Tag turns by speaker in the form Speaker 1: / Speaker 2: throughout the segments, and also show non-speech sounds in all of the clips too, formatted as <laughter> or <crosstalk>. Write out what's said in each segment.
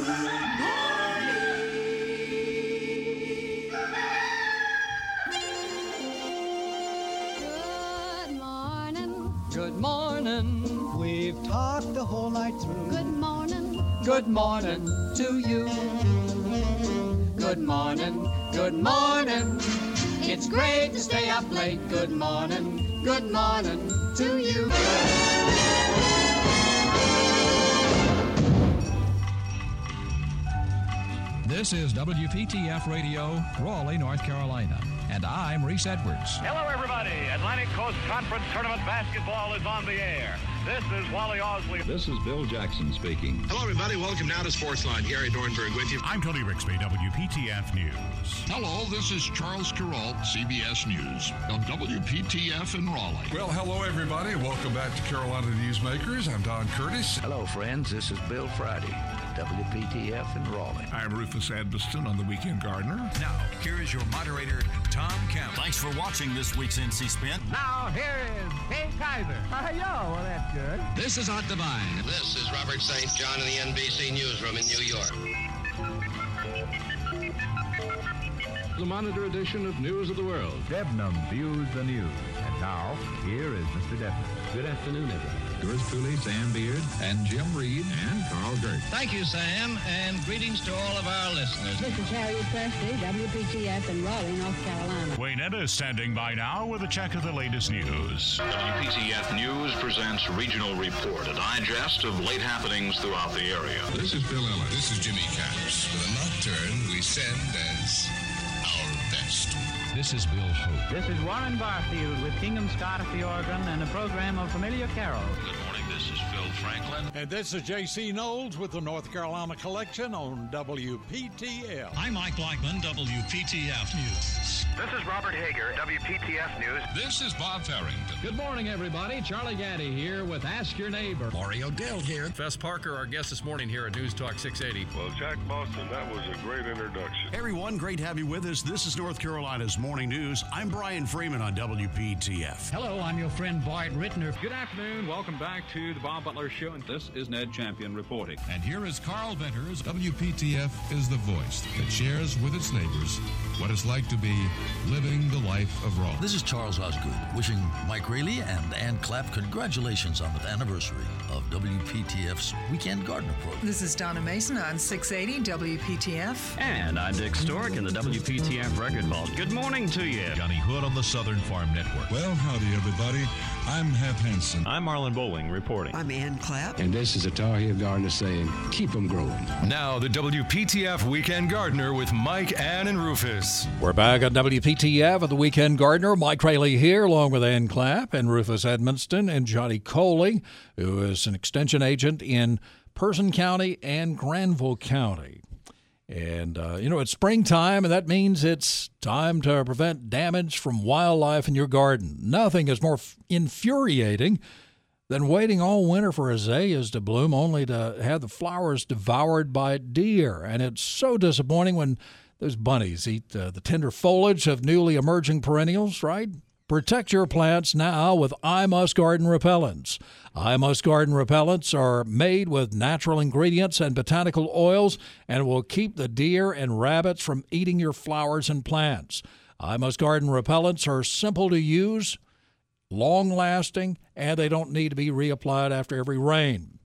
Speaker 1: Good morning.
Speaker 2: Good morning. We've talked the whole night through.
Speaker 1: Good morning.
Speaker 2: Good morning to you. Good morning. Good morning. It's great to stay up late. Good morning. Good morning to you.
Speaker 3: This is WPTF Radio, Raleigh, North Carolina. And I'm Reese Edwards.
Speaker 4: Hello, everybody. Atlantic Coast Conference Tournament basketball is on the air. This is Wally Osley.
Speaker 5: This is Bill Jackson speaking.
Speaker 6: Hello, everybody. Welcome now to Sportsline. Gary Dornberg with you.
Speaker 7: I'm Tony Rixby, WPTF News.
Speaker 8: Hello, this is Charles Carroll, CBS News, of WPTF in Raleigh.
Speaker 9: Well, hello, everybody. Welcome back to Carolina Newsmakers. I'm Don Curtis.
Speaker 10: Hello, friends. This is Bill Friday, WPTF in Raleigh.
Speaker 7: I'm Rufus Edmisten on the Weekend Gardener. Now, here is your moderator, Tom Campbell.
Speaker 11: Thanks for watching this week's NC Spin.
Speaker 12: Now, here is Kay Kyser. Hi, yo. Well, that's good.
Speaker 13: This is Art Divine.
Speaker 14: This is Robert St. John in the NBC Newsroom in New York.
Speaker 5: The Monitor edition of News of the World.
Speaker 15: Debnam views the news. And now, here is Mr. Debnam.
Speaker 5: Good afternoon, everyone.
Speaker 8: Yours truly, Sam Beard and Jim Reed
Speaker 5: and Carl Gert.
Speaker 16: Thank you, Sam, and greetings to all of our listeners.
Speaker 17: This is Harriet Presley, WPTF in Raleigh, North Carolina.
Speaker 7: Wayne Etta is standing by now with a check of the latest news.
Speaker 18: WPTF News presents Regional Report, a digest of late happenings throughout the area.
Speaker 8: This is Bill Ellis.
Speaker 6: This is Jimmy Capps. With a nocturne we send as our best.
Speaker 3: This is Bill Hope.
Speaker 12: This is Warren Barfield with Kingham Scott at the organ and a program of familiar carols.
Speaker 18: Good morning, this is Phil Franklin.
Speaker 19: And this is J.C. Knowles with the North Carolina Collection on WPTF.
Speaker 11: I'm Mike Blackman, WPTF News.
Speaker 4: This is Robert Hager, WPTF News.
Speaker 8: This is Bob Farrington.
Speaker 20: Good morning, everybody. Charlie Gaddy here with Ask Your Neighbor.
Speaker 8: Laurie O'Dell here.
Speaker 14: Fess Parker, our guest this morning here at News Talk 680.
Speaker 6: Well, Jack Boston, that was a great introduction.
Speaker 5: Everyone, great to have you with us. This is North Carolina's Morning News. I'm Brian Freeman on WPTF.
Speaker 20: Hello, I'm your friend Bart Rittner.
Speaker 4: Good afternoon. Welcome back to the Bob Butler Show. And this is Ned Champion reporting.
Speaker 3: And here is Carl Venters. WPTF is the voice that shares with its neighbors what it's like to be living the life of Raleigh.
Speaker 11: This is Charles Osgood, wishing Mike Raley and Ann Clapp congratulations on the anniversary of WPTF's Weekend Gardener program.
Speaker 2: This is Donna Mason on 680 WPTF.
Speaker 8: And I'm Dick Stork in the WPTF Record Vault. Good morning to you.
Speaker 3: Johnny Hood on the Southern Farm Network.
Speaker 9: Well, howdy, everybody. I'm Hap Hansen.
Speaker 4: I'm Marlon Bowling reporting.
Speaker 2: I'm Ann Clapp.
Speaker 5: And this is a Tar Heel Gardener saying, keep them growing.
Speaker 12: Now, the WPTF Weekend Gardener with Mike, Ann, and Rufus.
Speaker 11: We're back on WPTF at the Weekend Gardener. Mike Raley here, along with Ann Clapp and Rufus Edmisten and Johnny Coley, who is an extension agent in Person County and Granville County. And, uh, you know, it's springtime, and that means it's time to prevent damage from wildlife in your garden. Nothing is more f- infuriating than waiting all winter for azaleas to bloom only to have the flowers devoured by deer. And it's so disappointing when those bunnies eat uh, the tender foliage of newly emerging perennials, right? Protect your plants now with I Must Garden repellents. I Must Garden repellents are made with natural ingredients and botanical oils and will keep the deer and rabbits from eating your flowers and plants. I Must Garden repellents are simple to use, long lasting, and they don't need to be reapplied after every rain.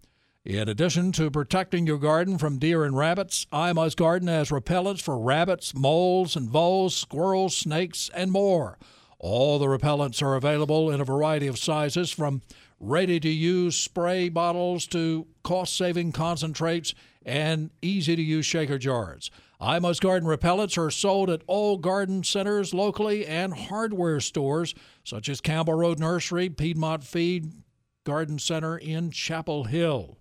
Speaker 11: In addition to protecting your garden from deer and rabbits, I Must Garden has repellents for rabbits, moles and voles, squirrels, snakes, and more. All the repellents are available in a variety of sizes from ready to use spray bottles to cost saving concentrates and easy to use shaker jars. I Must Garden repellents are sold at all garden centers locally and hardware stores such as Campbell Road Nursery, Piedmont Feed Garden Center in Chapel Hill.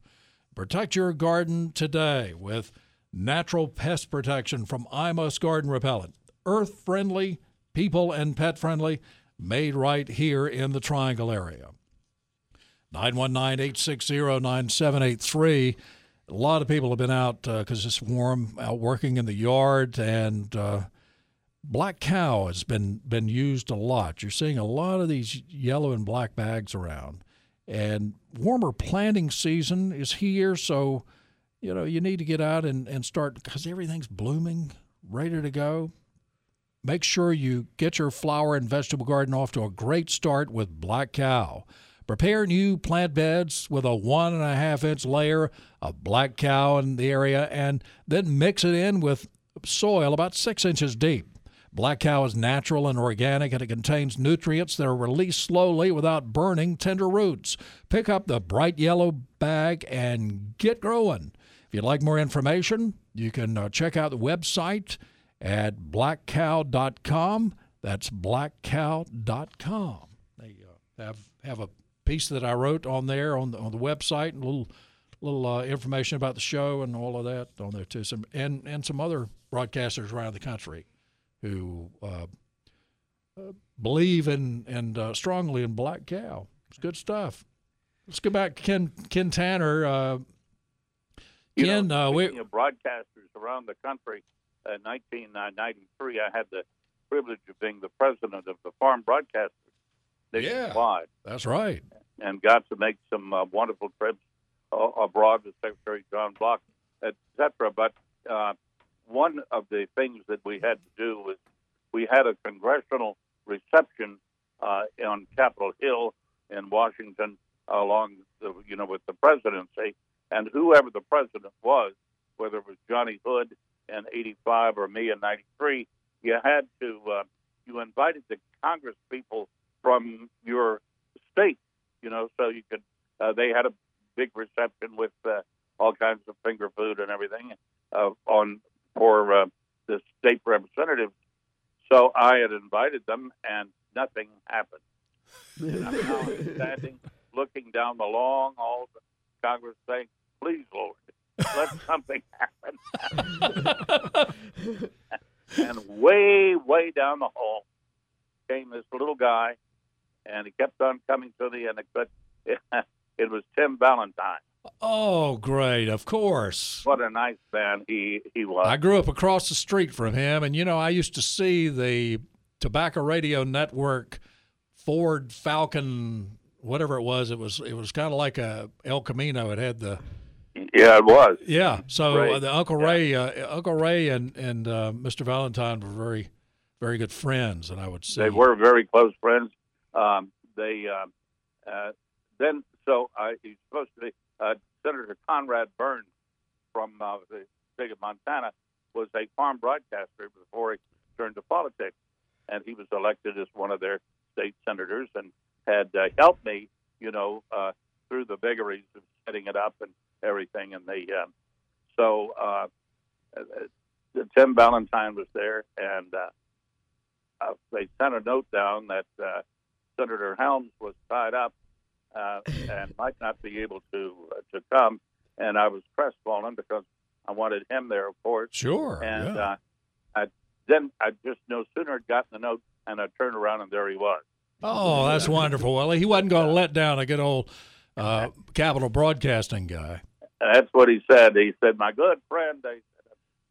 Speaker 11: Protect your garden today with natural pest protection from I Must Garden Repellent. Earth friendly, people and pet friendly, made right here in the Triangle area. 919 860 9783. A lot of people have been out because uh, it's warm, out working in the yard, and uh, black cow has been, been used a lot. You're seeing a lot of these yellow and black bags around. And warmer planting season is here, so you know, you need to get out and, and start because everything's blooming, ready to go. Make sure you get your flower and vegetable garden off to a great start with Black Cow. Prepare new plant beds with a one and a half inch layer of black cow in the area and then mix it in with soil about six inches deep. Black cow is natural and organic and it contains nutrients that are released slowly without burning tender roots. Pick up the bright yellow bag and get growing. If you'd like more information, you can uh, check out the website at blackcow.com. That's blackcow.com. They uh, have have a piece that I wrote on there on the, on the website and a little little uh, information about the show and all of that on there too. Some and and some other broadcasters around the country who uh, uh, believe in and uh, strongly in Black Cow. It's good stuff. Let's go back to Ken Ken Tanner. Uh,
Speaker 13: You
Speaker 11: Ken,
Speaker 13: know,
Speaker 11: we,
Speaker 13: broadcasters around the country, in 1993, I had the privilege of being the president of the Farm Broadcasters nationwide.
Speaker 11: that's right.
Speaker 13: and got to make some uh, wonderful trips uh, abroad with Secretary John Block, etc. But uh, one of the things that we had to do was we had a congressional reception uh, on Capitol Hill in Washington, along the you know with the presidency, and whoever the president was, whether it was Johnny Hood in '85 or me in '93, you had to uh, you invited the Congress people from your state you know, so you could. Uh, they had a big reception with uh, all kinds of finger food and everything uh, on for uh, the state representatives. So I had invited them, and nothing happened. And I'm now standing, <laughs> looking down the long halls of Congress, saying, "Please, Lord, let something happen." and way, way down the hall came this little guy and he kept on coming to the end. But it, <laughs> it was Tim Valentine.
Speaker 11: Oh, great! Of course.
Speaker 13: What a nice man he he was.
Speaker 11: I grew up across the street from him, and you know, I used to see the Tobacco Radio Network Ford Falcon, whatever it was. It was it was kind of like a El Camino. It had the
Speaker 13: yeah, it was.
Speaker 11: yeah. So
Speaker 13: Ray.
Speaker 11: uh, the Uncle Ray, uh, Uncle Ray, and and uh, Mr. Valentine were very very good friends, and I would say
Speaker 13: They were very close friends. Um, they um, uh, then so uh, he's supposed to be uh, Senator Conrad Burns from uh, the state of Montana was a farm broadcaster before he turned to politics, and he was elected as one of their state senators and had uh, helped me, you know, uh, through the vagaries of setting it up and everything. And they um, so uh, uh, Tim Valentine was there, and uh, uh, they sent a note down that uh, Senator Helms was tied up uh, and <laughs> might not be able to uh, to come. And I was crestfallen because I wanted him there, of course.
Speaker 11: Sure.
Speaker 13: And
Speaker 11: yeah.
Speaker 13: uh, I, then I just no sooner had gotten the note, and I turned around and there he was.
Speaker 11: Oh, that's wonderful. Well, he wasn't going to let down a good old uh, <laughs> Capital Broadcasting guy.
Speaker 13: And that's what he said. He said, "My good friend," he said,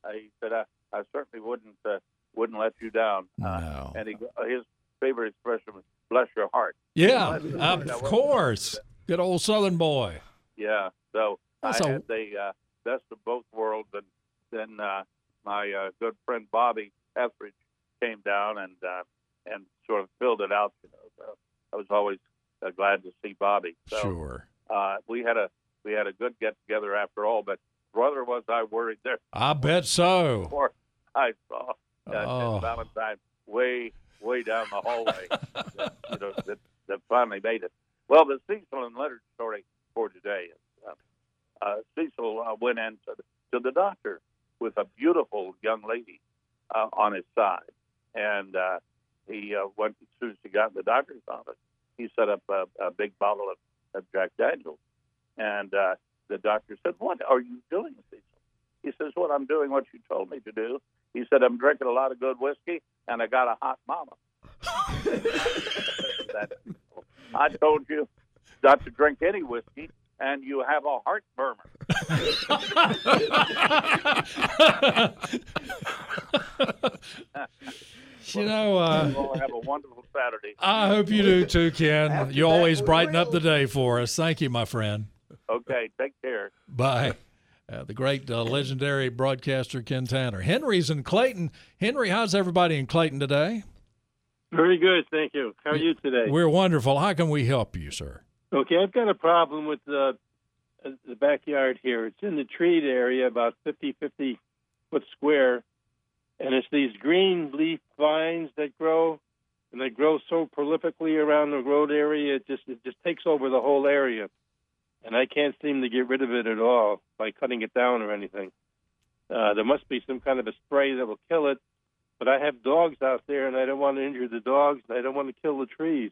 Speaker 13: uh, he said I, I certainly wouldn't uh, wouldn't let you down. Uh,
Speaker 11: No.
Speaker 13: And he, his favorite expression was "bless your heart."
Speaker 11: Yeah,
Speaker 13: your
Speaker 11: of
Speaker 13: heart. Now, what-
Speaker 11: course. Good old Southern boy.
Speaker 13: Yeah. So
Speaker 11: That's
Speaker 13: I
Speaker 11: a-
Speaker 13: had the uh, best of both worlds, and then uh, my uh, good friend Bobby Etheridge came down and uh, and sort of filled it out. You know, so I was always uh, glad to see Bobby. So
Speaker 11: Sure.
Speaker 13: uh, we had a we had a good get together after all. But brother, was I worried there
Speaker 11: I bet so.
Speaker 13: before I saw uh,
Speaker 11: Oh.
Speaker 13: Valentine way way down the hallway. that, you know that, that finally made it. Well, the Cecil and Leonard story for today is uh, uh, Cecil uh, went in to the, to the doctor with a beautiful young lady uh, on his side, and uh, he uh, went as soon as he got in the doctor's office. He set up a, a big bottle of, of Jack Daniels, and uh, the doctor said, "What are you doing, Cecil?" He says, "What I'm doing, what you told me to do." He said, "I'm drinking a lot of good whiskey, and I got a hot mama." <laughs> I told you not to drink any whiskey, and you have a heart murmur. <laughs>
Speaker 11: You know, uh,
Speaker 13: have a wonderful Saturday.
Speaker 11: I hope you do too, Ken. You always brighten up the day for us. Thank you, my friend.
Speaker 13: Okay, take care.
Speaker 11: Bye. Uh, the great uh, legendary broadcaster Ken Tanner. Henry's in Clayton. Henry, how's everybody in Clayton today?
Speaker 21: Very good, thank you. How are you today?
Speaker 11: We're wonderful. How can we help you, sir?
Speaker 21: Okay, I've got a problem with the the backyard here. It's in the treed area, about 50, 50 foot square, and it's these green leaf vines that grow, and they grow so prolifically around the road area. It just it just takes over the whole area, and I can't seem to get rid of it at all by cutting it down or anything. Uh, there must be some kind of a spray that will kill it, but I have dogs out there, and I don't want to injure the dogs. And I don't want to kill the trees.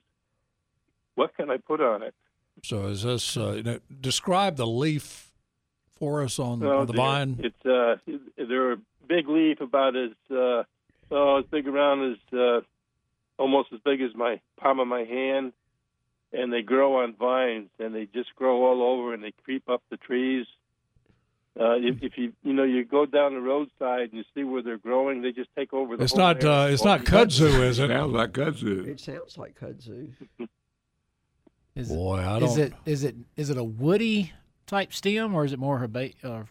Speaker 21: What can I put on it?
Speaker 11: So is this uh, you know, describe the leaf for us on, on the
Speaker 21: dear.
Speaker 11: vine?
Speaker 21: It's uh, they're a big leaf, about as uh, oh, as big around as uh, almost as big as my palm of my hand, and they grow on vines, and they just grow all over, and they creep up the trees. Uh, if, if you you know you go down the roadside and you see where they're growing, they just take over the.
Speaker 11: It's
Speaker 21: whole
Speaker 11: not uh, it's not kudzu, is it?
Speaker 9: Sounds like kudzu.
Speaker 22: It sounds like kudzu. <laughs>
Speaker 23: Is
Speaker 11: Boy, I don't- Is
Speaker 23: it is it is it a woody type stem or is it more herba- uh,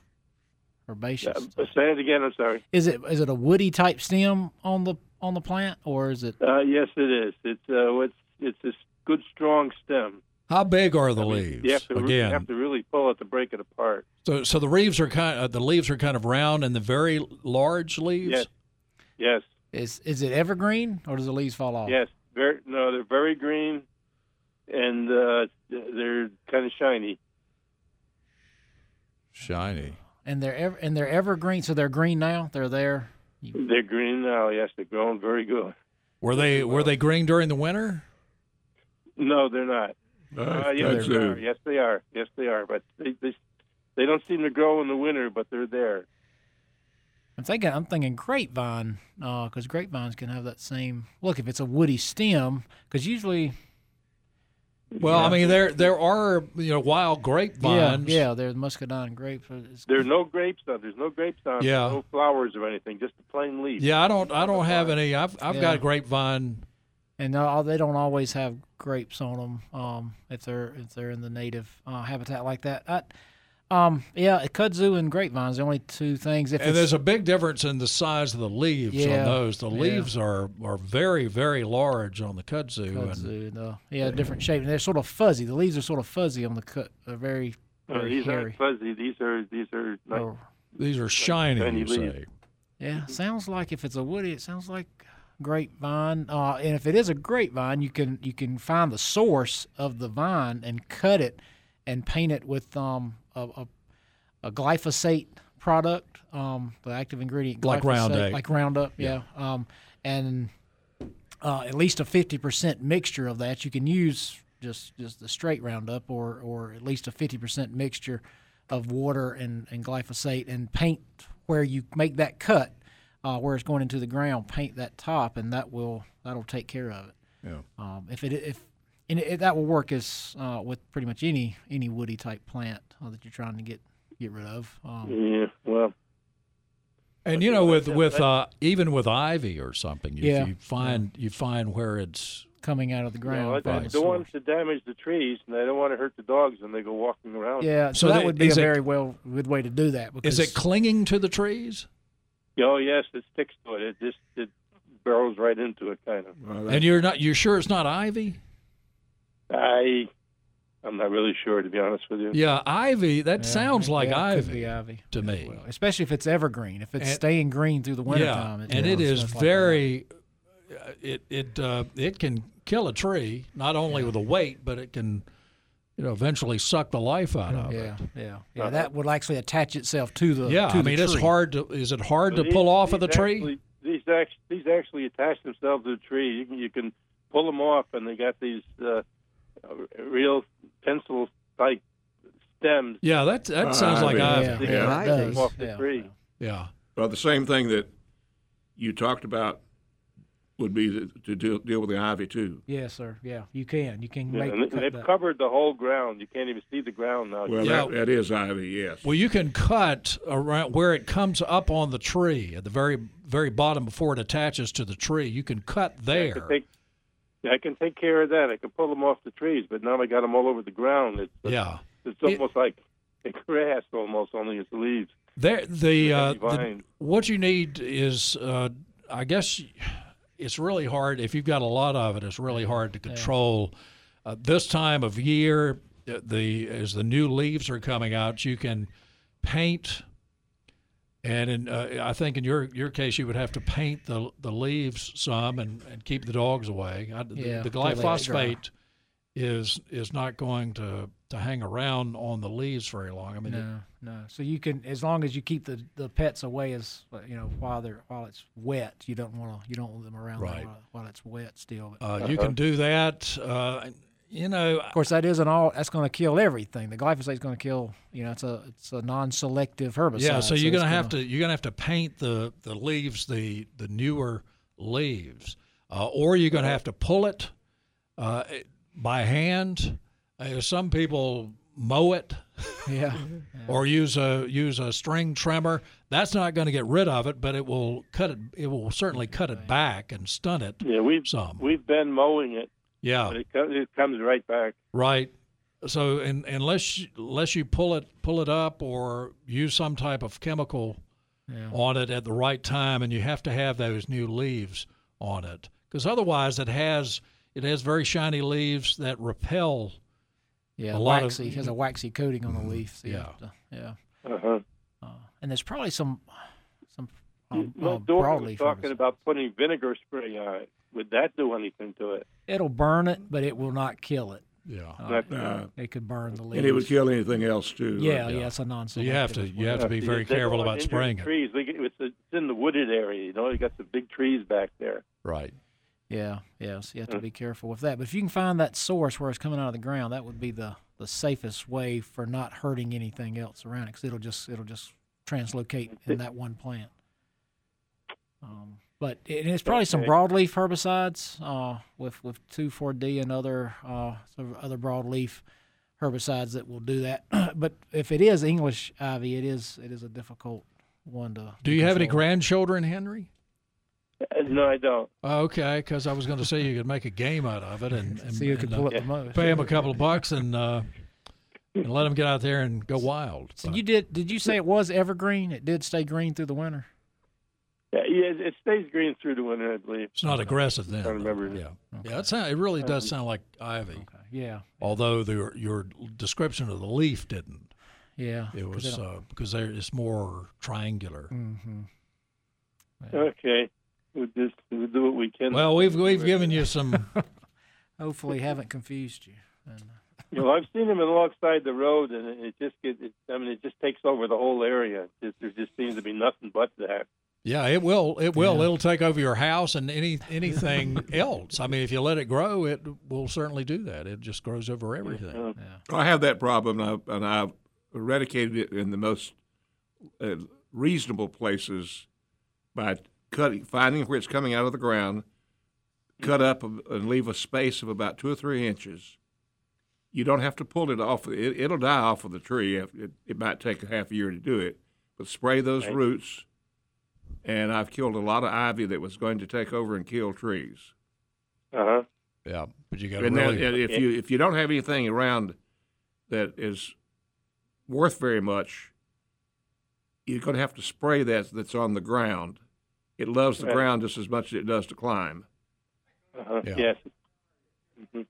Speaker 23: herbaceous?
Speaker 21: Uh, say it again. I'm sorry.
Speaker 23: Is it is it a woody type stem on the on the plant or is it?
Speaker 21: Uh, yes, it is. It's uh, it's it's this good strong stem.
Speaker 11: How big are the leaves?
Speaker 21: You have to re- you have to really pull it to break it apart.
Speaker 11: so so the leaves are kind uh, the leaves are kind of round and the very large leaves.
Speaker 21: Yes. Yes.
Speaker 23: Is is it evergreen or does the leaves fall off?
Speaker 21: Yes, very no, they're very green, and uh, they're kind of shiny.
Speaker 11: Shiny.
Speaker 23: And they're ever, and they're evergreen, so they're green now. They're there.
Speaker 21: They're green now. Yes, they're growing very good.
Speaker 11: Were they were they green during the winter?
Speaker 21: No, they're not. Uh, yes,
Speaker 11: that's
Speaker 21: they are. Yes, they are. Yes, they are. But they, they they don't seem to grow in the winter, but they're there.
Speaker 23: I'm thinking I'm thinking grapevine because grapevines can have that same look if it's a woody stem because usually
Speaker 11: Well, I mean there there are you know wild grapevines.
Speaker 23: yeah yeah they're muscadine grapes. but it's-
Speaker 21: There are no grapes on. There's no grapes on.
Speaker 11: Yeah.
Speaker 21: No flowers or anything. Just a plain leaf.
Speaker 11: Yeah, I don't I don't have any. I've I've got a grapevine.
Speaker 23: and uh, they don't always have grapes on them um, if they're if they're in the native uh, habitat like that. I, um, yeah, kudzu and grapevines the only two things. If
Speaker 11: And there's a big difference in the size of the leaves
Speaker 23: Yeah,
Speaker 11: on those. The
Speaker 23: yeah.
Speaker 11: leaves are, are very, very large on the kudzu.
Speaker 23: kudzu, and, uh, yeah, different shape. And they're sort of fuzzy. The leaves are sort of fuzzy on the cut. They're very
Speaker 21: No,
Speaker 23: very
Speaker 21: these
Speaker 23: hairy.
Speaker 21: aren't fuzzy. These are these are like
Speaker 23: Oh.
Speaker 11: These are shiny,
Speaker 21: shiny
Speaker 11: you
Speaker 21: leaves.
Speaker 11: say.
Speaker 23: Yeah, sounds like if it's a woody, it sounds like grapevine. Uh, and if it is a grapevine, you can you can find the source of the vine and cut it and paint it with um a, a, a glyphosate product, um the active ingredient
Speaker 11: Like Roundup.
Speaker 23: like Roundup, yeah. Um, and uh, at least a fifty percent mixture of that. You can use just just the straight Roundup or or at least a fifty percent mixture of water and, and glyphosate and paint where you make that cut uh, where it's going into the ground. Paint that top, and that will that'll take care of it.
Speaker 11: Yeah.
Speaker 23: Um, if it if and it, that will work as uh, with pretty much any any woody type plant uh, that you're trying to get get rid of. Um,
Speaker 21: yeah. Well,
Speaker 11: And you know, with with uh, even with ivy or something, if
Speaker 23: Yeah.
Speaker 11: you find you find where it's
Speaker 23: coming out of the ground.
Speaker 21: know, I, I
Speaker 23: the
Speaker 21: don't want to damage the trees, and I don't want to hurt the dogs when they go walking around.
Speaker 23: Yeah, so,
Speaker 11: So
Speaker 23: that
Speaker 11: they-
Speaker 23: would be a
Speaker 11: it-
Speaker 23: very well good way to do that. Because
Speaker 11: is it clinging to the trees?
Speaker 21: Oh yes, it sticks to it. It just it burrows right into it, kind of.
Speaker 11: And you're not you're sure it's not ivy?
Speaker 21: I, I'm not really sure to be honest with you.
Speaker 11: Yeah, ivy. That
Speaker 23: Yeah,
Speaker 11: sounds like
Speaker 23: yeah,
Speaker 11: ivy,
Speaker 23: ivy
Speaker 11: to me.
Speaker 23: especially if it's evergreen. If it's
Speaker 11: And-
Speaker 23: staying green through the wintertime.
Speaker 11: yeah, and it is
Speaker 23: smells like
Speaker 11: very. uh, it it uh, it can kill a tree not only with a weight, but it can, you know, eventually suck the life out of
Speaker 23: Yeah,
Speaker 11: it.
Speaker 23: yeah, yeah. That would actually attach itself to the.
Speaker 11: Yeah,
Speaker 23: to
Speaker 11: I
Speaker 23: the
Speaker 11: mean, it's hard to. Is it hard to
Speaker 21: These-
Speaker 11: pull off of the
Speaker 21: these
Speaker 11: tree?
Speaker 21: Actually, these actually, these actually attach themselves to the tree. You can you can pull them off, and they got these uh, uh, real pencil like stems.
Speaker 11: Yeah, that that
Speaker 9: Uh,
Speaker 11: sounds like
Speaker 9: ivy.
Speaker 11: ivy.
Speaker 21: They
Speaker 9: Yeah.
Speaker 21: can
Speaker 23: It
Speaker 21: take them
Speaker 23: does,
Speaker 21: off the
Speaker 23: yeah,
Speaker 21: tree.
Speaker 11: Yeah.
Speaker 9: Well, the same thing that you talked about would be to, to deal, deal with the ivy too.
Speaker 23: Yes, sir. Yeah, you can. You can
Speaker 21: Yeah,
Speaker 23: make.
Speaker 21: and they-
Speaker 23: cut
Speaker 21: they've
Speaker 23: that.
Speaker 21: covered the whole ground. You can't even see the ground now.
Speaker 9: Well,
Speaker 11: Yeah.
Speaker 9: that, that is ivy, yes.
Speaker 11: Well, you can cut around where it comes up on the tree at the very very bottom before it attaches to the tree. You can cut
Speaker 21: I
Speaker 11: there.
Speaker 21: can take, yeah, I can take care of that. I can pull them off the trees, but now I got them all over the ground. It's
Speaker 11: yeah.
Speaker 21: it's almost like grass almost, only it's leaves.
Speaker 11: There, the, uh, the what you need is, uh, I guess, it's really hard if you've got a lot of it. It's really hard to control. Uh, this time of year, uh, the as the new leaves are coming out, you can paint. And in, uh, I think in your your case, you would have to paint the the leaves some and, and keep the dogs away. I, the-
Speaker 23: Yeah,
Speaker 11: the, glyphosate is is not going to, to hang around on the leaves very long. I mean, it-
Speaker 23: No, no. So you can, as long as you keep the, the pets away, as you know, while they're while it's wet, you don't want to you don't want them around
Speaker 11: Right.
Speaker 23: while, while it's wet still.
Speaker 11: Uh, you can do that. Uh, you know,
Speaker 23: Of course, that isn't all. That's going to kill everything. The glyphosate is going to kill. You know, it's a it's a non-selective herbicide.
Speaker 11: yeah. So you're
Speaker 23: it's
Speaker 11: gonna have to you're gonna have to paint the the leaves, the the newer leaves, uh, or you're gonna have to pull it uh, by hand. Uh, some people mow it. <laughs>
Speaker 23: Yeah.
Speaker 11: or use a use a string trimmer. That's not going to get rid of it, but it will cut it. It will certainly cut it back and stun it.
Speaker 21: Yeah, we've
Speaker 11: some.
Speaker 21: we've been mowing it.
Speaker 11: Yeah.
Speaker 21: but it, co- it comes right back.
Speaker 11: Right. So in, unless you- unless you pull it pull it up or use some type of chemical
Speaker 23: Yeah.
Speaker 11: on it at the right time, and you have to have those new leaves on it, because otherwise it has it has very shiny leaves that repel.
Speaker 23: Yeah,
Speaker 11: a lot
Speaker 23: waxy
Speaker 11: of
Speaker 23: has a waxy coating on the leaf. so
Speaker 11: yeah.
Speaker 23: to- yeah.
Speaker 21: Uh-huh.
Speaker 23: Uh, and there's probably some some um,
Speaker 21: My
Speaker 23: uh,
Speaker 21: daughter
Speaker 23: broadleaf
Speaker 21: talking about putting vinegar spray on it. Would that do anything to it?
Speaker 23: It'll burn it, but it will not kill it.
Speaker 11: Yeah,
Speaker 23: Uh,
Speaker 9: Uh,
Speaker 23: it could burn the leaves.
Speaker 9: and it would kill anything else too.
Speaker 23: Yeah,
Speaker 9: right?
Speaker 23: yeah, it's a nonsense.
Speaker 11: So you have to you have to be very
Speaker 21: They
Speaker 11: careful about
Speaker 21: injure
Speaker 11: spraying it.
Speaker 21: trees. It's, it's in the wooded area. You know, you got some big trees back there.
Speaker 11: Right.
Speaker 23: Yeah, yes, you have to be careful with that. But if you can find that source where it's coming out of the ground, that would be the, the safest way for not hurting anything else around it, because it'll just it'll just translocate in that one plant. Um, but it, it's probably some broadleaf herbicides uh, with with two four D and other uh, sort of other broadleaf herbicides that will do that. <clears throat> but if it is English ivy, it is it is a difficult one to.
Speaker 11: Do you have any grandchildren, Henry?
Speaker 21: Uh, <laughs> No, I don't.
Speaker 11: Okay, because I was going to say you could make a game out of it and, and,
Speaker 23: See who can
Speaker 11: and,
Speaker 23: pull
Speaker 11: uh,
Speaker 23: it the most.
Speaker 11: pay them a couple of bucks and uh, and let them get out there and go wild.
Speaker 23: So you did? Did you say it was evergreen? It did stay green through the winter.
Speaker 21: Yeah, yeah, it- it stays green through the winter, I believe.
Speaker 11: It's not aggressive then.
Speaker 21: I don't remember.
Speaker 11: Yeah, yeah. It, sound, it really does sound like ivy.
Speaker 23: Yeah.
Speaker 11: Although the, your description of the leaf didn't.
Speaker 23: Yeah.
Speaker 11: It
Speaker 23: 'cause
Speaker 11: was
Speaker 23: they
Speaker 11: uh, because there it's more triangular.
Speaker 23: Mhm.
Speaker 21: Okay, we'll just we'll do what we can.
Speaker 11: Well, we've we've given you some. <laughs>
Speaker 23: Hopefully, haven't confused you. And,
Speaker 21: You know, I've seen them alongside the road, and it it just gets. It, I mean, it just takes over the whole area. It just, there just seems to be nothing but that.
Speaker 11: Yeah, it will. It will.
Speaker 23: Yeah.
Speaker 11: It'll take over your house and any anything <laughs> else. I mean, if you let it grow, it will certainly do that. It just grows over everything.
Speaker 9: I have that problem, and, I, and I've eradicated it in the most uh, reasonable places by cutting, finding where it's coming out of the ground, cut up and leave a space of about two or three inches. You don't have to pull it off. It, it'll die off of the tree. It, it might take a half a year to do it, but spray those
Speaker 21: Right.
Speaker 9: roots. And I've killed a lot of ivy that was going to take over and kill trees.
Speaker 21: Uh huh.
Speaker 11: Yeah, but you got to
Speaker 9: And then if you if you don't have anything around that is worth very much, you're going to have to spray that that's on the ground. It loves the
Speaker 21: Right.
Speaker 9: ground just as much as it does to climb.
Speaker 21: Uh-huh.
Speaker 11: Yeah.
Speaker 21: Yes. hmm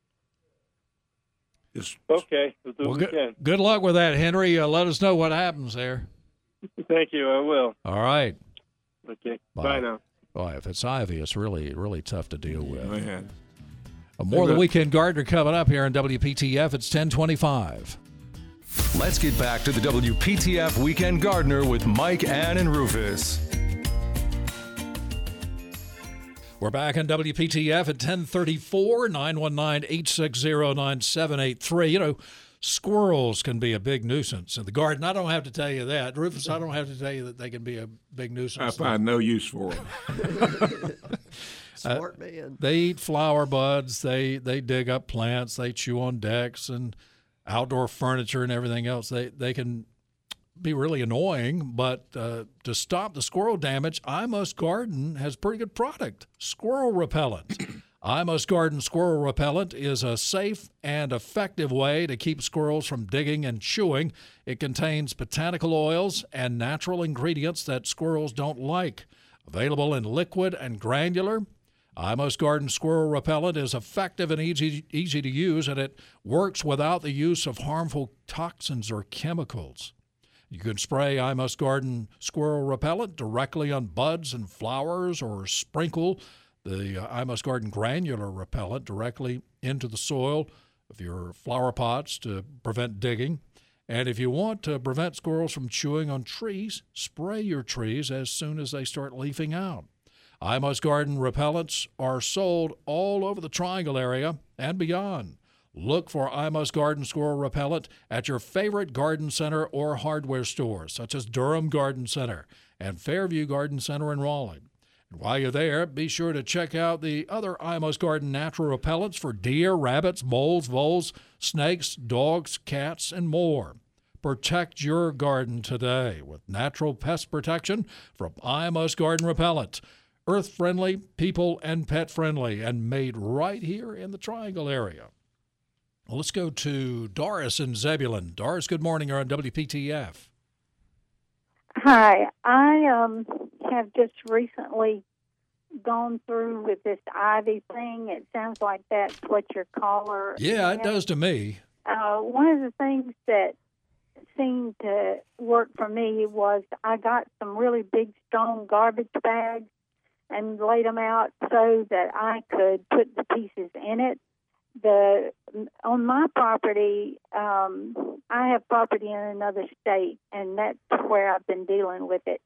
Speaker 9: Just
Speaker 21: Okay, we'll
Speaker 11: well, good, good luck with that, Henry. Uh, let us know what happens there. <laughs>
Speaker 21: Thank you. I will.
Speaker 11: All right.
Speaker 21: Okay.
Speaker 11: Bye.
Speaker 21: Bye now.
Speaker 11: Boy, if it's ivy, it's really really tough to deal with.
Speaker 9: man.
Speaker 11: Uh, More of the
Speaker 9: Good.
Speaker 11: weekend gardener coming up here on WPTF. It's ten twenty five.
Speaker 24: Let's get back to the WPTF Weekend Gardener with Mike, Ann, and Rufus.
Speaker 11: We're back on WPTF at 1034, 919-860-9783. You know, squirrels can be a big nuisance in the garden. I don't have to tell you that. Rufus, I don't have to tell you that they can be a big nuisance.
Speaker 9: I find no use for them. <laughs>
Speaker 25: Smart man.
Speaker 11: Uh, They eat flower buds. They they dig up plants. They chew on decks and outdoor furniture and everything else. They they can be really annoying. But uh, to stop the squirrel damage, I Must Garden has pretty good product: squirrel repellent. <clears throat> I Must Garden Squirrel Repellent is a safe and effective way to keep squirrels from digging and chewing. It contains botanical oils and natural ingredients that squirrels don't like. Available in liquid and granular, I Must Garden Squirrel Repellent is effective and easy, easy to use, and it works without the use of harmful toxins or chemicals. You can spray I Must Garden Squirrel Repellent directly on buds and flowers or sprinkle the uh, I Must Garden granular repellent directly into the soil of your flower pots to prevent digging. And if you want to prevent squirrels from chewing on trees, spray your trees as soon as they start leafing out. I Must Garden repellents are sold all over the Triangle area and beyond. Look for I Must Garden Squirrel Repellent at your favorite garden center or hardware store, such as Durham Garden Center and Fairview Garden Center in Raleigh. And while you're there, be sure to check out the other I Must Garden natural repellents for deer, rabbits, moles, voles, snakes, dogs, cats, and more. Protect your garden today with natural pest protection from I Must Garden Repellent. Earth friendly, people and pet friendly, and made right here in the Triangle area. Well, let's go to Doris in Zebulon. Doris, good morning. You're on WPTF.
Speaker 25: Hi, I um have just recently gone through with this ivy thing. It sounds like that's what your caller.
Speaker 11: Yeah, it does to me.
Speaker 25: Uh, one of the things that seemed to work for me was I got some really big stone garbage bags and laid them out so that I could put the pieces in it. The on my property, um, I have property in another state, and that's where I've been dealing with it.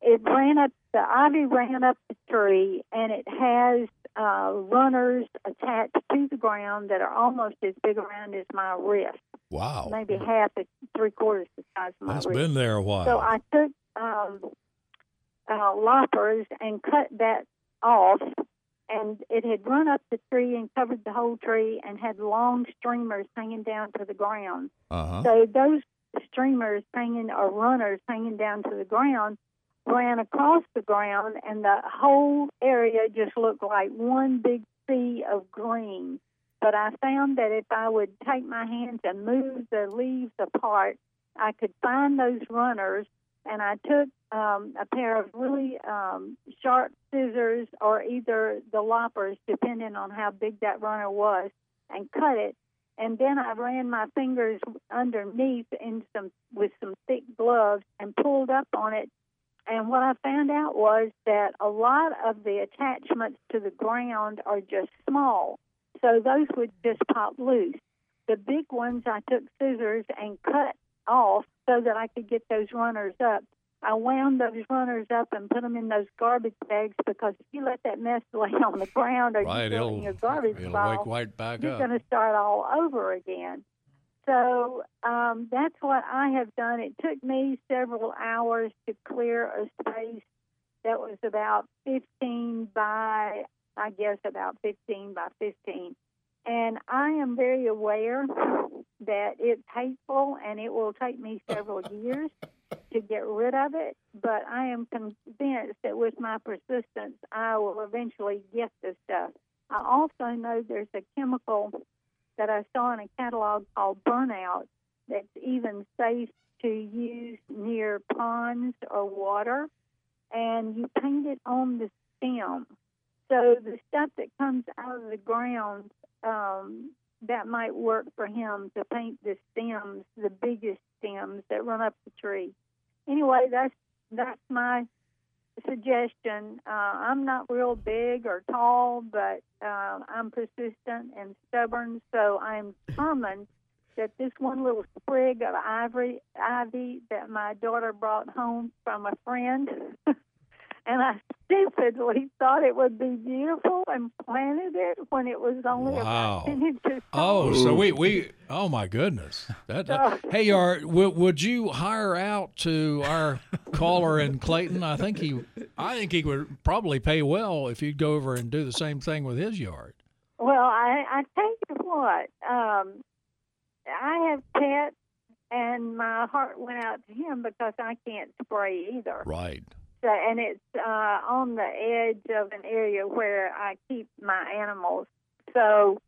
Speaker 25: It ran up the ivy ran up the tree, and it has uh, runners attached to the ground that are almost as big around as my wrist.
Speaker 11: Wow,
Speaker 25: maybe half to three quarters the size of my
Speaker 11: That's
Speaker 25: wrist.
Speaker 11: been there a while.
Speaker 25: So I took um, uh, loppers and cut that off, and it had run up the tree and covered the whole tree and had long streamers hanging down to the ground.
Speaker 11: Uh-huh.
Speaker 25: So those streamers hanging or runners hanging down to the ground ran across the ground, and the whole area just looked like one big sea of green. But I found that if I would take my hands and move the leaves apart, I could find those runners. And I took um, a pair of really um, sharp scissors or either the loppers, depending on how big that runner was, and cut it. And then I ran my fingers underneath in some with some thick gloves and pulled up on it. And what I found out was that a lot of the attachments to the ground are just small, so those would just pop loose. The big ones I took scissors and cut off so that I could get those runners up. I wound those runners up and put them in those garbage bags because if you let that mess <laughs> lay on the ground or
Speaker 11: Right,
Speaker 25: you in your garbage
Speaker 11: it'll wake right back
Speaker 25: you're going to start all over again. So um, that's what I have done. It took me several hours to clear a space that was about 15 by, I guess, about 15 by 15. And I am very aware that it's hateful and it will take me several <laughs> years to get rid of it, but I am convinced that with my persistence, I will eventually get this stuff. I also know there's a chemical that I saw in a catalog called Burnout that's even safe to use near ponds or water, and you paint it on the stem. So the stuff that comes out of the ground, um, that might work for him to paint the stems, the biggest stems that run up the tree. Anyway, that's that's my suggestion. Uh, I'm not real big or tall, but uh, I'm persistent and stubborn, so I'm determined that this one little sprig of ivory ivy that my daughter brought home from a friend, <laughs> and I stupidly thought it would be beautiful and planted it when it was only
Speaker 11: Wow.
Speaker 25: about 10 inches
Speaker 11: Oh, so we we oh my goodness. That, uh, hey, Art, w- would you hire out to our caller in Clayton? I think he I think he would probably pay well if you'd go over and do the same thing with his yard.
Speaker 25: Well, I, I tell you what, um, I have pets, and my heart went out to him because I can't spray either.
Speaker 11: Right.
Speaker 25: Uh, and it's uh, on the edge of an area where I keep my animals. So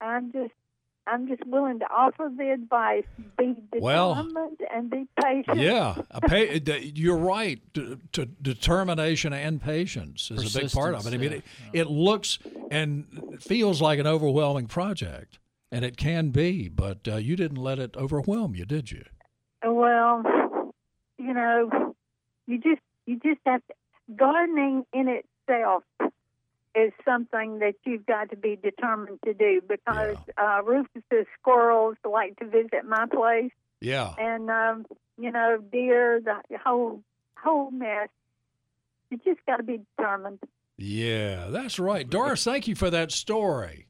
Speaker 25: I'm just I'm just willing to offer the advice: be determined
Speaker 11: Well,
Speaker 25: and be patient.
Speaker 11: Yeah, a pa- <laughs> you're right. D- to determination and patience is a big part of it. I mean, it, it looks and feels like an overwhelming project, and it can be. But uh, you didn't let it overwhelm you, did you?
Speaker 25: Well, you know, you just you just have to gardening in itself is something that you've got to be determined to do because uh, Rufus's squirrels like to visit my place,
Speaker 11: Yeah.
Speaker 25: and um, you know, deer, the whole whole mess. You just got to be determined.
Speaker 11: Yeah, that's right. Doris, thank you for that story.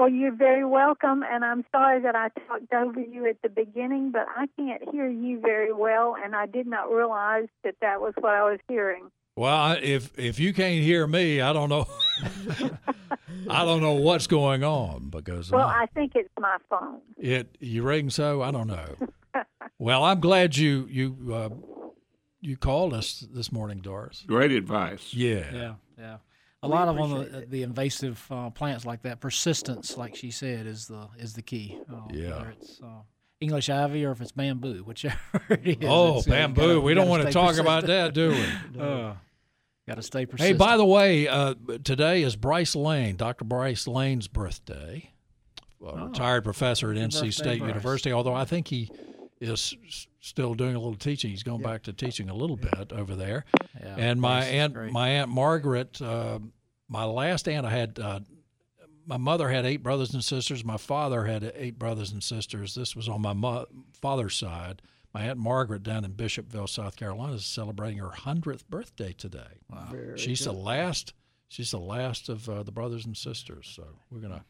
Speaker 25: Well, you're very welcome, and I'm sorry that I talked over you at the beginning, but I can't hear you very well, and I did not realize that that was what I was hearing.
Speaker 11: Well, if if you can't hear me, I don't know. <laughs> I don't know what's going on because
Speaker 25: Well,
Speaker 11: I-
Speaker 25: I think it's my phone.
Speaker 11: it you ring so I don't know. well, I'm glad you you uh, you called us this morning, Doris.
Speaker 9: Great advice.
Speaker 11: Yeah.
Speaker 23: Yeah, yeah. A
Speaker 25: We
Speaker 23: lot of them, the, the invasive uh, plants like that, persistence, like she said, is the is the key. Uh,
Speaker 11: Yeah.
Speaker 23: Whether it's uh, English ivy or if it's bamboo, <laughs> whichever it is.
Speaker 11: Oh,
Speaker 23: uh,
Speaker 11: bamboo.
Speaker 23: gotta-
Speaker 11: we don't want to talk about that, do we? <laughs>
Speaker 23: Uh, Got to stay persistent.
Speaker 11: Hey, by the way, uh, today is Bryce Lane, Dr. Bryce Lane's birthday. A retired professor at NC State
Speaker 23: Bryce.
Speaker 11: University, although I think he is still doing a little teaching. He's going back to teaching a little bit over there.
Speaker 23: Yeah,
Speaker 11: and my aunt,
Speaker 23: great.
Speaker 11: my aunt Margaret, uh, my last aunt, I had. Uh, my mother had eight brothers and sisters. My father had eight brothers and sisters. This was on my mo- father's side. My aunt Margaret down in Bishopville, South Carolina, is celebrating her hundredth birthday today. Wow,
Speaker 26: Very
Speaker 11: she's the last. She's the last of uh, the brothers and sisters. So we're gonna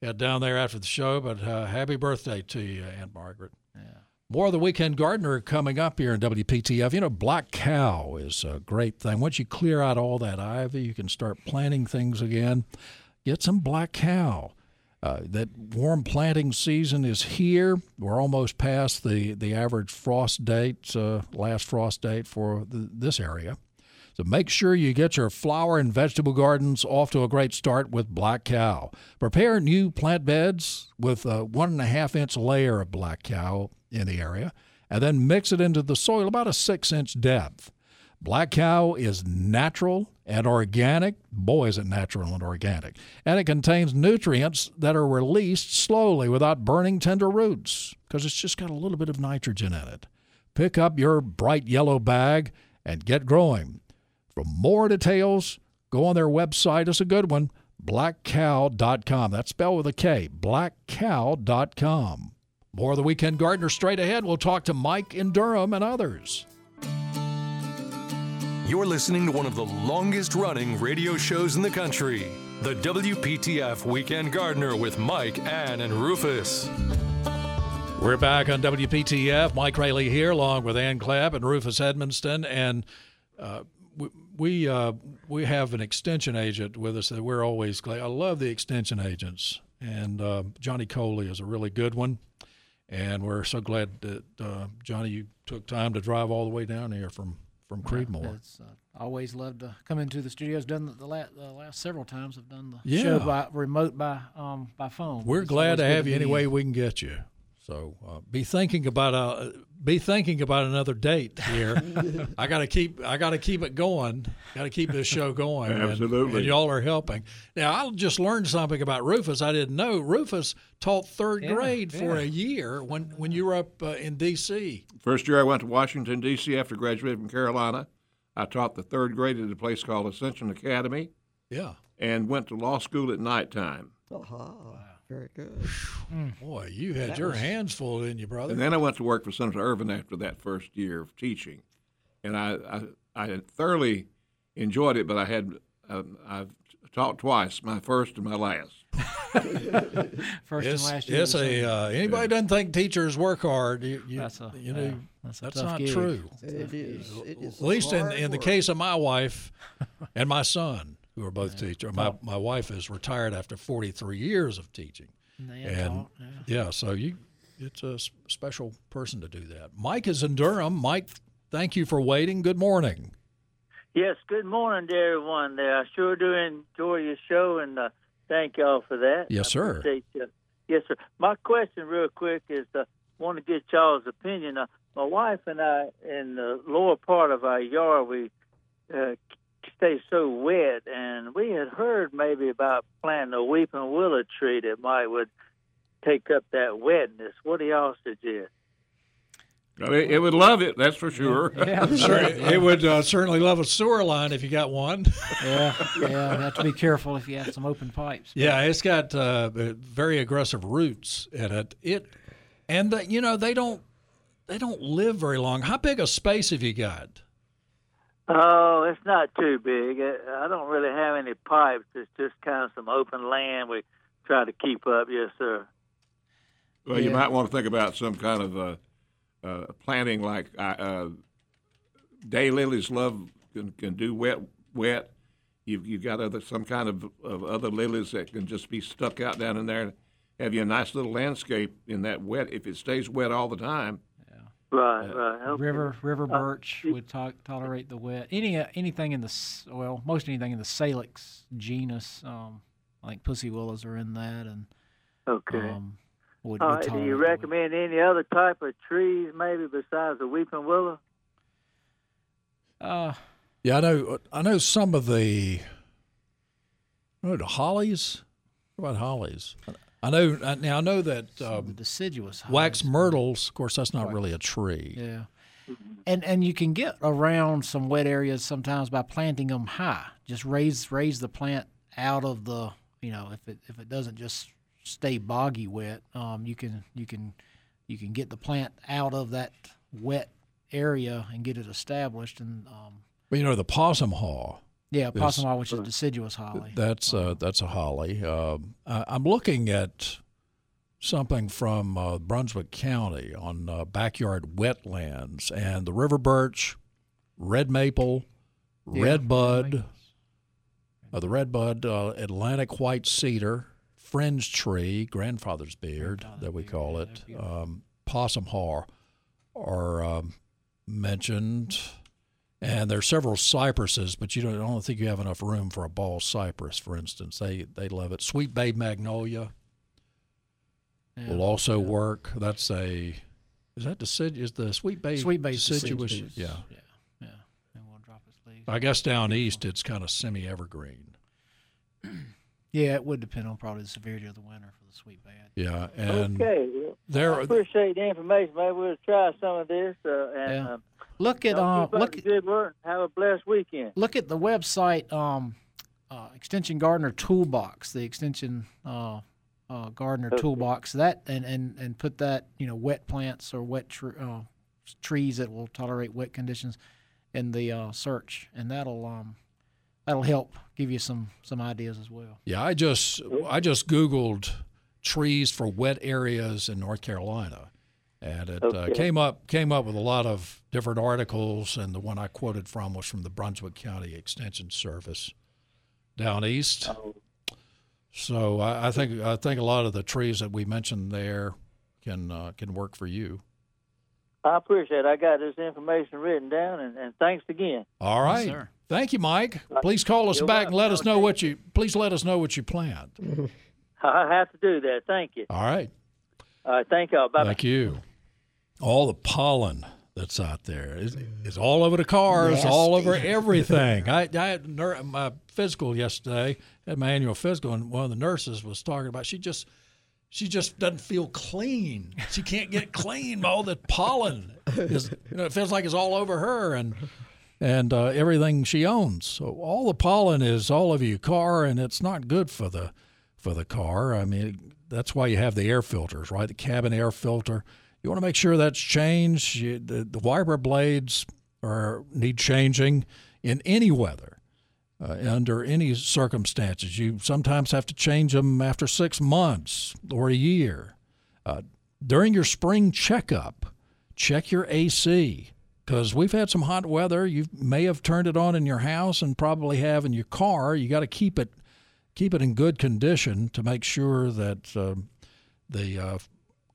Speaker 11: head down there after the show. But uh, happy birthday to you, Aunt Margaret.
Speaker 23: Yeah.
Speaker 11: More of the Weekend Gardener coming up here in WPTF. You know, black cow is a great thing. Once you clear out all that ivy, you can start planting things again. Get some black cow. Uh, that warm planting season is here. We're almost past the, the average frost date, uh, last frost date for the, this area. So make sure you get your flower and vegetable gardens off to a great start with Black Cow. Prepare new plant beds with a one and a half inch layer of Black Cow in the area, and then mix it into the soil about a six inch depth. Black Cow is natural and organic. Boy, is it natural and organic. And it contains nutrients that are released slowly without burning tender roots because it's just got a little bit of nitrogen in it. Pick up your bright yellow bag and get growing. For more details, go on their website. It's a good one, blackcow.com. That's spelled with a K, blackcow.com. More of the Weekend Gardener straight ahead. We'll talk to Mike in Durham and others.
Speaker 24: You're listening to one of the longest running radio shows in the country, the WPTF Weekend Gardener with Mike, Ann, and Rufus.
Speaker 11: We're back on WPTF. Mike Raley here, along with Ann Clapp and Rufus Edmisten, and uh, we we, uh, we have an extension agent with us that we're always glad. I love the extension agents, and uh, Johnny Coley is a really good one, and we're so glad that uh, Johnny you took time to drive all the way down here from from Creedmoor.
Speaker 23: It's, uh, always love to come into the studios. Done the, the, last, the last several times. I've done the
Speaker 11: Yeah.
Speaker 23: show by remote by um by phone.
Speaker 11: We're
Speaker 23: It's
Speaker 11: glad to have you any way
Speaker 23: in.
Speaker 11: we can get you. So uh, be thinking about uh, be thinking about another date here. <laughs> I got to keep I got to keep it going. Got to keep this show going.
Speaker 9: Absolutely.
Speaker 11: and, y'all are helping. Now I just learned something about Rufus. I didn't know Rufus taught third
Speaker 9: Yeah,
Speaker 11: grade for
Speaker 9: yeah.
Speaker 11: a year when when you were up uh, in D.C.
Speaker 9: First year I went to Washington, D.C. after graduating from Carolina. I taught the third grade at a place called Ascension Academy
Speaker 11: Yeah.
Speaker 9: and went to law school at nighttime.
Speaker 26: Aha, very good.
Speaker 11: Boy, you had
Speaker 26: That
Speaker 11: your
Speaker 26: was-
Speaker 11: hands full, didn't you, brother?
Speaker 9: And then I went to work for Senator Ervin after that first year of teaching, and I I, I thoroughly enjoyed it. But I had uh, I've taught twice, my first and my last. <laughs>
Speaker 23: First
Speaker 11: it's,
Speaker 23: and last year.
Speaker 11: It's a uh, anybody doesn't think teachers work hard. You, you,
Speaker 23: That's a-
Speaker 11: you know
Speaker 23: yeah, that's a
Speaker 11: that's not
Speaker 23: gig.
Speaker 11: true.
Speaker 26: It is. It is.
Speaker 11: At least in, in the case of my wife and my son, who are both teachers. My my wife is retired after 43 years of teaching,
Speaker 23: They
Speaker 11: and
Speaker 23: had taught,
Speaker 11: yeah, so you it's a special person to do that. Mike is in Durham. Mike, thank you for waiting. Good morning.
Speaker 27: Yes, good morning to everyone there. I sure do enjoy your show, and uh, thank y'all for that.
Speaker 11: Yes, sir.
Speaker 27: Yes, sir. My question, real quick, is uh, want to get y'all's opinion. Uh, my wife and I, in the lower part of our yard, we uh, stay so wet, and we had heard maybe about planting a weeping willow tree that might would take up that wetness. What do y'all suggest?
Speaker 9: Well, It, it would love it, that's for sure.
Speaker 11: Yeah, <laughs> sure. it would uh, certainly love a sewer line if you got one. <laughs>
Speaker 23: Yeah, yeah. You have to be careful if you have some open pipes.
Speaker 11: Yeah, it's got uh, very aggressive roots in it. It, and the, you know they don't they don't live very long. How big a space have you got?
Speaker 27: Oh, it's not too big. I don't really have any pipes. It's just kind of some open land we try to keep up. Yes, sir.
Speaker 9: Well, you might want to think about some kind of uh, uh, planting like uh, uh, daylilies love can, can do wet wet. You've you've got other some kind of, of other lilies that can just be stuck out down in there. Have you a nice little landscape in that wet? If it stays wet all the time,
Speaker 27: Right, right. Okay.
Speaker 23: River river
Speaker 27: Uh,
Speaker 23: birch would to- tolerate the wet. Any uh, anything in the well, most anything in the salix genus. Um, I think pussy willows are in that, and
Speaker 27: Okay.
Speaker 23: um, would, would
Speaker 27: right. Do you recommend any other type of trees, maybe besides the weeping willow?
Speaker 23: Uh,
Speaker 11: Yeah, I know. I know some of the. Oh, the hollies. What about hollies? I know. Now I know that um,
Speaker 23: deciduous
Speaker 11: wax myrtles. Of course, that's not really a tree.
Speaker 23: Yeah. And and you can get around some wet areas sometimes by planting them high. Just raise raise the plant out of the you know if it if it doesn't just stay boggy wet, um, you can you can you can get the plant out of that wet area and get it established and um,
Speaker 11: Well, you know the possum haw.
Speaker 23: Yeah possum holly, which is deciduous holly.
Speaker 11: That's uh, that's a holly. Um, I, I'm looking at something from uh, Brunswick County on uh, backyard wetlands and the river birch, red maple,
Speaker 23: Yeah,
Speaker 11: red bud, uh, the red bud, uh, Atlantic white cedar, fringe tree, grandfather's beard that we call it, um, possum haw are um, mentioned. And there are several cypresses, but you don't, I don't think you have enough room for a bald cypress, for instance. They they love it. Sweet bay magnolia
Speaker 23: Yeah.
Speaker 11: will also work. That's a is that decid is the sweet bay
Speaker 23: Sweet bay's
Speaker 11: deciduous?
Speaker 23: deciduous.
Speaker 11: Yeah.
Speaker 23: Yeah, yeah. It won't drop its leaves.
Speaker 11: I guess down east it's kind of semi evergreen. <clears throat>
Speaker 23: Yeah, it would depend on probably the severity of the winter for the sweet bay.
Speaker 11: Yeah, and
Speaker 27: okay. Well,
Speaker 11: there
Speaker 27: I appreciate the information. Maybe we'll try some of this. Uh, and
Speaker 23: Yeah.
Speaker 27: uh,
Speaker 23: Look at
Speaker 27: y'all
Speaker 23: uh, look
Speaker 27: the work. Have a blessed weekend.
Speaker 23: look at the website um, uh, Extension Gardener Toolbox, the Extension uh, uh, Gardener
Speaker 27: Okay.
Speaker 23: Toolbox. That and, and and put that you know wet plants or wet tr- uh, trees that will tolerate wet conditions in the uh, search, and that'll um, that'll help give you some some ideas as well.
Speaker 11: Yeah, I just I just googled trees for wet areas in North Carolina, and it uh, came up came up with a lot of different articles. And the one I quoted from was from the Brunswick County Extension Service down east.
Speaker 27: Oh.
Speaker 11: So I, I think I think a lot of the trees that we mentioned there can uh, can work for you.
Speaker 27: I appreciate it. I got this information written down, and, and thanks again.
Speaker 11: All right.
Speaker 27: sir.
Speaker 11: Thank you, Mike. Please call us
Speaker 27: You're
Speaker 11: back and let us know what you. Please let us know what you planned. <laughs>
Speaker 27: I have to do that. Thank you.
Speaker 11: All right.
Speaker 27: All right. Thank y'all. Bye.
Speaker 11: Thank you. All the pollen that's out there is, is all over the cars, all over everything. I, I had ner- my physical yesterday, had my annual physical, and one of the nurses was talking about she just she just doesn't feel clean. She can't get <laughs> clean. All the pollen is, you know, it feels like it's all over her and and uh, everything she owns. So all the pollen is all over your car, and it's not good for the for the car. I mean, that's why you have the air filters, right? The cabin air filter. You want to make sure that's changed. You, the, the wiper blades are need changing in any weather, uh, under any circumstances. You sometimes have to change them after six months or a year. Uh, during your spring checkup, check your AC because we've had some hot weather. You may have turned it on in your house and probably have in your car. You got to keep it keep it in good condition to make sure that um, the uh,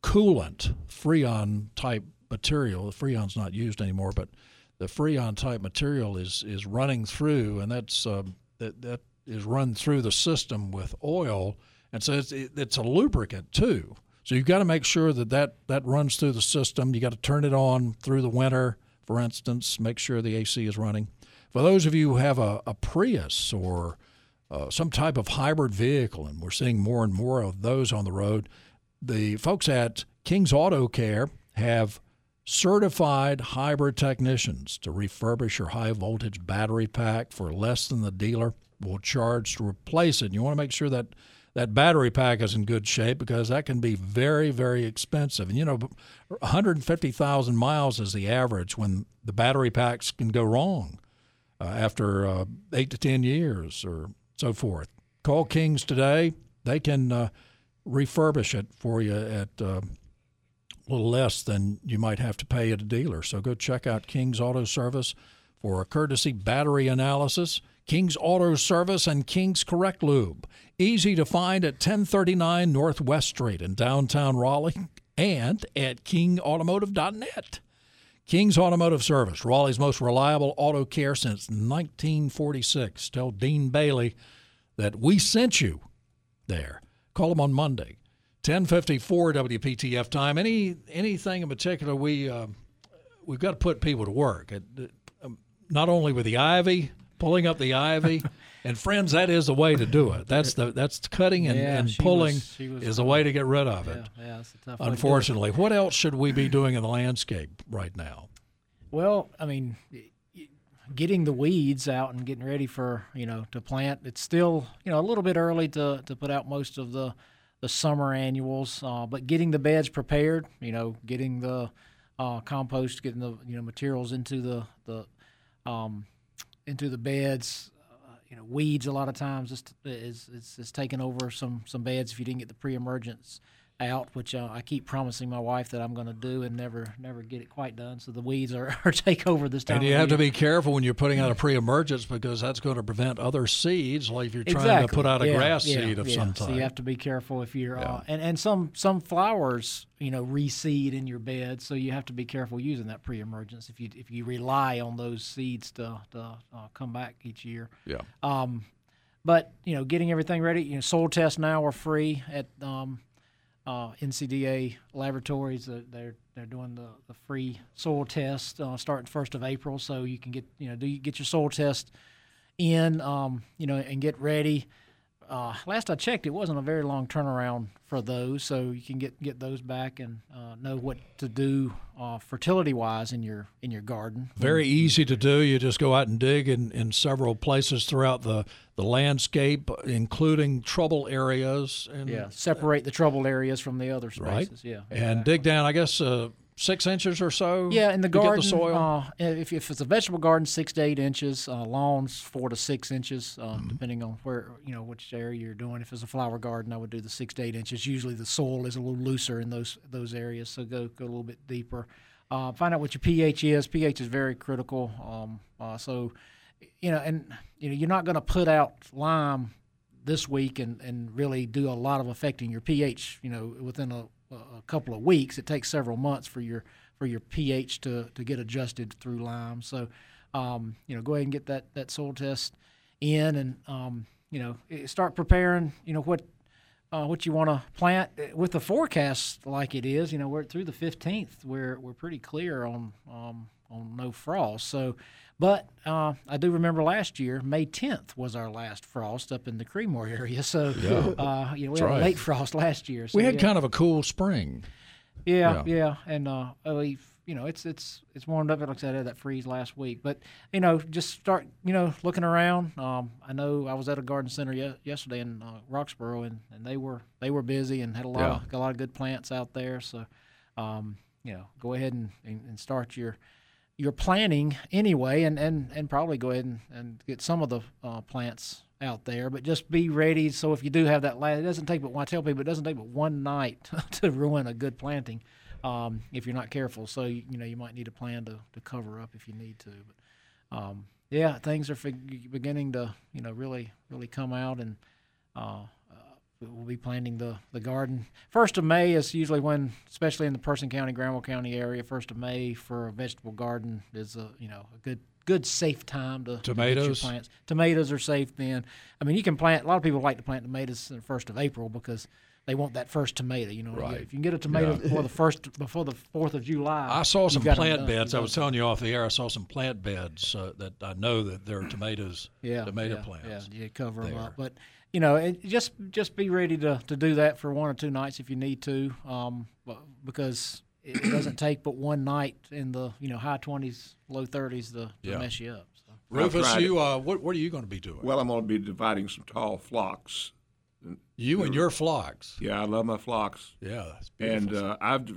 Speaker 11: coolant, Freon type material, The Freon's not used anymore, but the freon type material is is running through, and that's um, that that is run through the system with oil, and so it's it, it's a lubricant too. So you've got to make sure that, that that runs through the system. You got to turn it on through the winter, for instance. Make sure the AC is running. For those of you who have a, a Prius or uh, some type of hybrid vehicle, and we're seeing more and more of those on the road, the folks at King's Auto Care have certified hybrid technicians to refurbish your high voltage battery pack for less than the dealer will charge to replace it. And you want to make sure that that battery pack is in good shape because that can be very, very expensive. And you know, 150,000 miles is the average when the battery packs can go wrong uh, after uh, eight to 10 years or so forth. Call Kings today. They can uh, refurbish it for you at uh, a little less than you might have to pay at a dealer. So go check out King's Auto Service for a courtesy battery analysis. King's Auto Service and King's Correct Lube. Easy to find at 1039 Northwest Street in downtown Raleigh and at kingautomotive.net. King's Automotive Service, Raleigh's most reliable auto care since 1946. Tell Dean Bailey that we sent you there. Call them on Monday, 1054 WPTF time. Any anything in particular we uh, we've got to put people to work. Uh, not only with the ivy, pulling up the ivy. <laughs> and friends, that is the way to do it. That's the that's cutting and,
Speaker 23: Yeah,
Speaker 11: and pulling
Speaker 23: was- was
Speaker 11: is a way to get rid of it.
Speaker 23: Yeah, yeah, it's a tough way to it.
Speaker 11: Unfortunately, what else should we be doing in the landscape right now?
Speaker 23: Well, I mean, getting the weeds out and getting ready for you know to plant. It's still you know a little bit early to, to put out most of the the summer annuals, uh, but getting the beds prepared. You know, getting the uh, compost, getting the you know materials into the the um, into the beds. Uh, you know, weeds a lot of times is is, is, is taking over some some beds if you didn't get the pre-emergence out, which uh, I keep promising my wife that I'm going to do and never never get it quite done. So the weeds are, <laughs> are take over this time.
Speaker 11: And you have to be careful when you're putting out a pre-emergence because that's going to prevent other seeds. Like if you're trying to put out a
Speaker 23: Yeah,
Speaker 11: grass
Speaker 23: yeah,
Speaker 11: seed of
Speaker 23: yeah.
Speaker 11: some type.
Speaker 23: So you have to be careful if you're uh, and and some some flowers you know reseed in your bed, so you have to be careful using that pre-emergence if you if you rely on those seeds to to uh, come back each year.
Speaker 11: Yeah.
Speaker 23: Um, but you know, getting everything ready. You know, soil tests now are free at um, uh, NCDA laboratories. Uh, they're they're doing the, the free soil test uh, starting first of April, so you can get you know do you get your soil test in um, you know and get ready. Uh, last I checked, it wasn't a very long turnaround for those, so you can get, get those back and uh, know what to do uh, fertility wise in your in your garden.
Speaker 11: Very easy to do. You just go out and dig in, in several places throughout the, the landscape, including trouble areas. And,
Speaker 23: Yeah, separate the trouble areas from the other spaces. Right. Yeah,
Speaker 11: And dig down, I guess, uh, six inches or so.
Speaker 23: Yeah, in the garden,
Speaker 11: the soil.
Speaker 23: Uh, if, if it's a vegetable garden, six to eight inches. Uh, lawns, four to six inches, uh,
Speaker 11: Mm-hmm.
Speaker 23: depending on where you know which area you're doing. If it's a flower garden, I would do the six to eight inches. Usually, the soil is a little looser in those those areas, so go go a little bit deeper. Uh, find out what your pH is. pH is very critical. Um, uh, so, you know, and you know, you're not going to put out lime this week and, and really do a lot of affecting your pH. You know, within a, a couple of weeks, it takes several months for your for your pH to, to get adjusted through lime. So, um, you know, go ahead and get that, that soil test in, and um, you know, eh, start preparing. You know what uh, what you want to plant Eh, with the forecast like it is. You know, we're through the fifteenth. We're we're pretty clear on um, on no frost. So, but uh, I do remember last year, May tenth was our last frost up in the Creedmoor area. So,
Speaker 11: Yeah.
Speaker 23: uh, you know, we
Speaker 11: That's
Speaker 23: had
Speaker 11: right.
Speaker 23: a late frost last year. So
Speaker 11: we had
Speaker 23: yeah.
Speaker 11: kind of a cool spring.
Speaker 23: Yeah,
Speaker 11: Yeah.
Speaker 23: yeah, and uh, we, you know, it's it's it's warmed up. Like I said, I had that freeze last week, but you know, just start, you know, looking around. Um, I know I was at a garden center ye- yesterday in uh, Roxboro, and, and they were they were busy and had a lot
Speaker 11: Yeah.
Speaker 23: of a lot of good plants out there. So, um, you know, go ahead and, and, and start your your planting anyway, and, and, and probably go ahead and, and get some of the uh, plants out there. But just be ready. So if you do have that, la- it doesn't take but I tell people it doesn't take but one night <laughs> to ruin a good planting um, if you're not careful. So you, you know you might need a plan to, to cover up if you need to. But um, yeah, things are fig- beginning to you know really really come out and uh, we'll be planting the, the garden. First of May is usually when, especially in the Person County, Granville County area, first of May for a vegetable garden is a you know a good good safe time to to
Speaker 11: Tomatoes?
Speaker 23: plants. Tomatoes are safe then. I mean, you can plant. A lot of people like to plant tomatoes the first of April because they want that first tomato. You know,
Speaker 11: Right.
Speaker 23: if you can get a tomato
Speaker 11: Yeah.
Speaker 23: before the first before the Fourth of July,
Speaker 11: I saw some plant beds. I was telling you off the air. I saw some plant beds uh, that I know that there are tomatoes,
Speaker 23: yeah,
Speaker 11: tomato
Speaker 23: yeah,
Speaker 11: plants.
Speaker 23: Yeah, you cover them
Speaker 11: there.
Speaker 23: up, but you know, it, just just be ready to, to do that for one or two nights if you need to, um, because it it doesn't take but one night in the you know high twenties, low thirties to, to
Speaker 11: Yeah.
Speaker 23: mess you up. So.
Speaker 11: Rufus,
Speaker 9: tried
Speaker 11: you uh, what what are you going to be doing?
Speaker 9: Well, I'm going to be dividing some tall phlox.
Speaker 11: You and your phlox.
Speaker 9: Yeah, I love my phlox.
Speaker 11: Yeah, that's
Speaker 9: and
Speaker 11: beautiful.
Speaker 9: uh, I've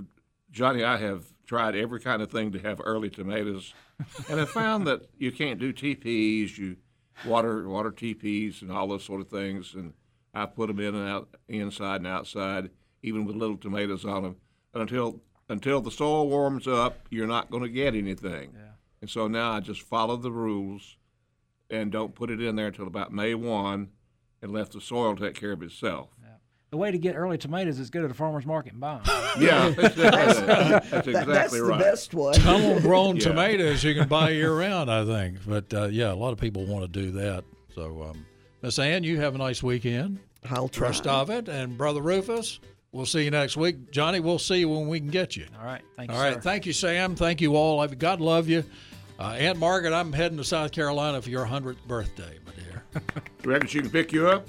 Speaker 9: Johnny, I have tried every kind of thing to have early tomatoes, and I found that you can't do TPs, you water water TPs, and all those sort of things. And I put them in and out, inside and outside, even with little tomatoes on them. And until until the soil warms up, you're not going to get anything. And so now I just follow the rules, and don't put it in there until about May one, and let the soil take care of itself.
Speaker 23: The way to get early tomatoes is go to the farmers market and buy them. <laughs>
Speaker 9: Yeah, that's, that's, that's exactly right.
Speaker 11: Homegrown
Speaker 9: Yeah.
Speaker 11: tomatoes you can buy year round, I think. But uh, yeah, a lot of people want to do that. So, um, Miss Ann, you have a nice weekend.
Speaker 26: I'll try.
Speaker 11: Rest of it, and Brother Rufus, we'll see you next week. Johnny, we'll see you when we can get you.
Speaker 23: All right, thank you.
Speaker 11: All right,
Speaker 23: sir.
Speaker 11: thank you, Sam. Thank you all. I've- God love you. Uh, Aunt Margaret, I'm heading to South Carolina for your 100th birthday, my dear. <laughs>
Speaker 9: Do you Reckon she can pick you up?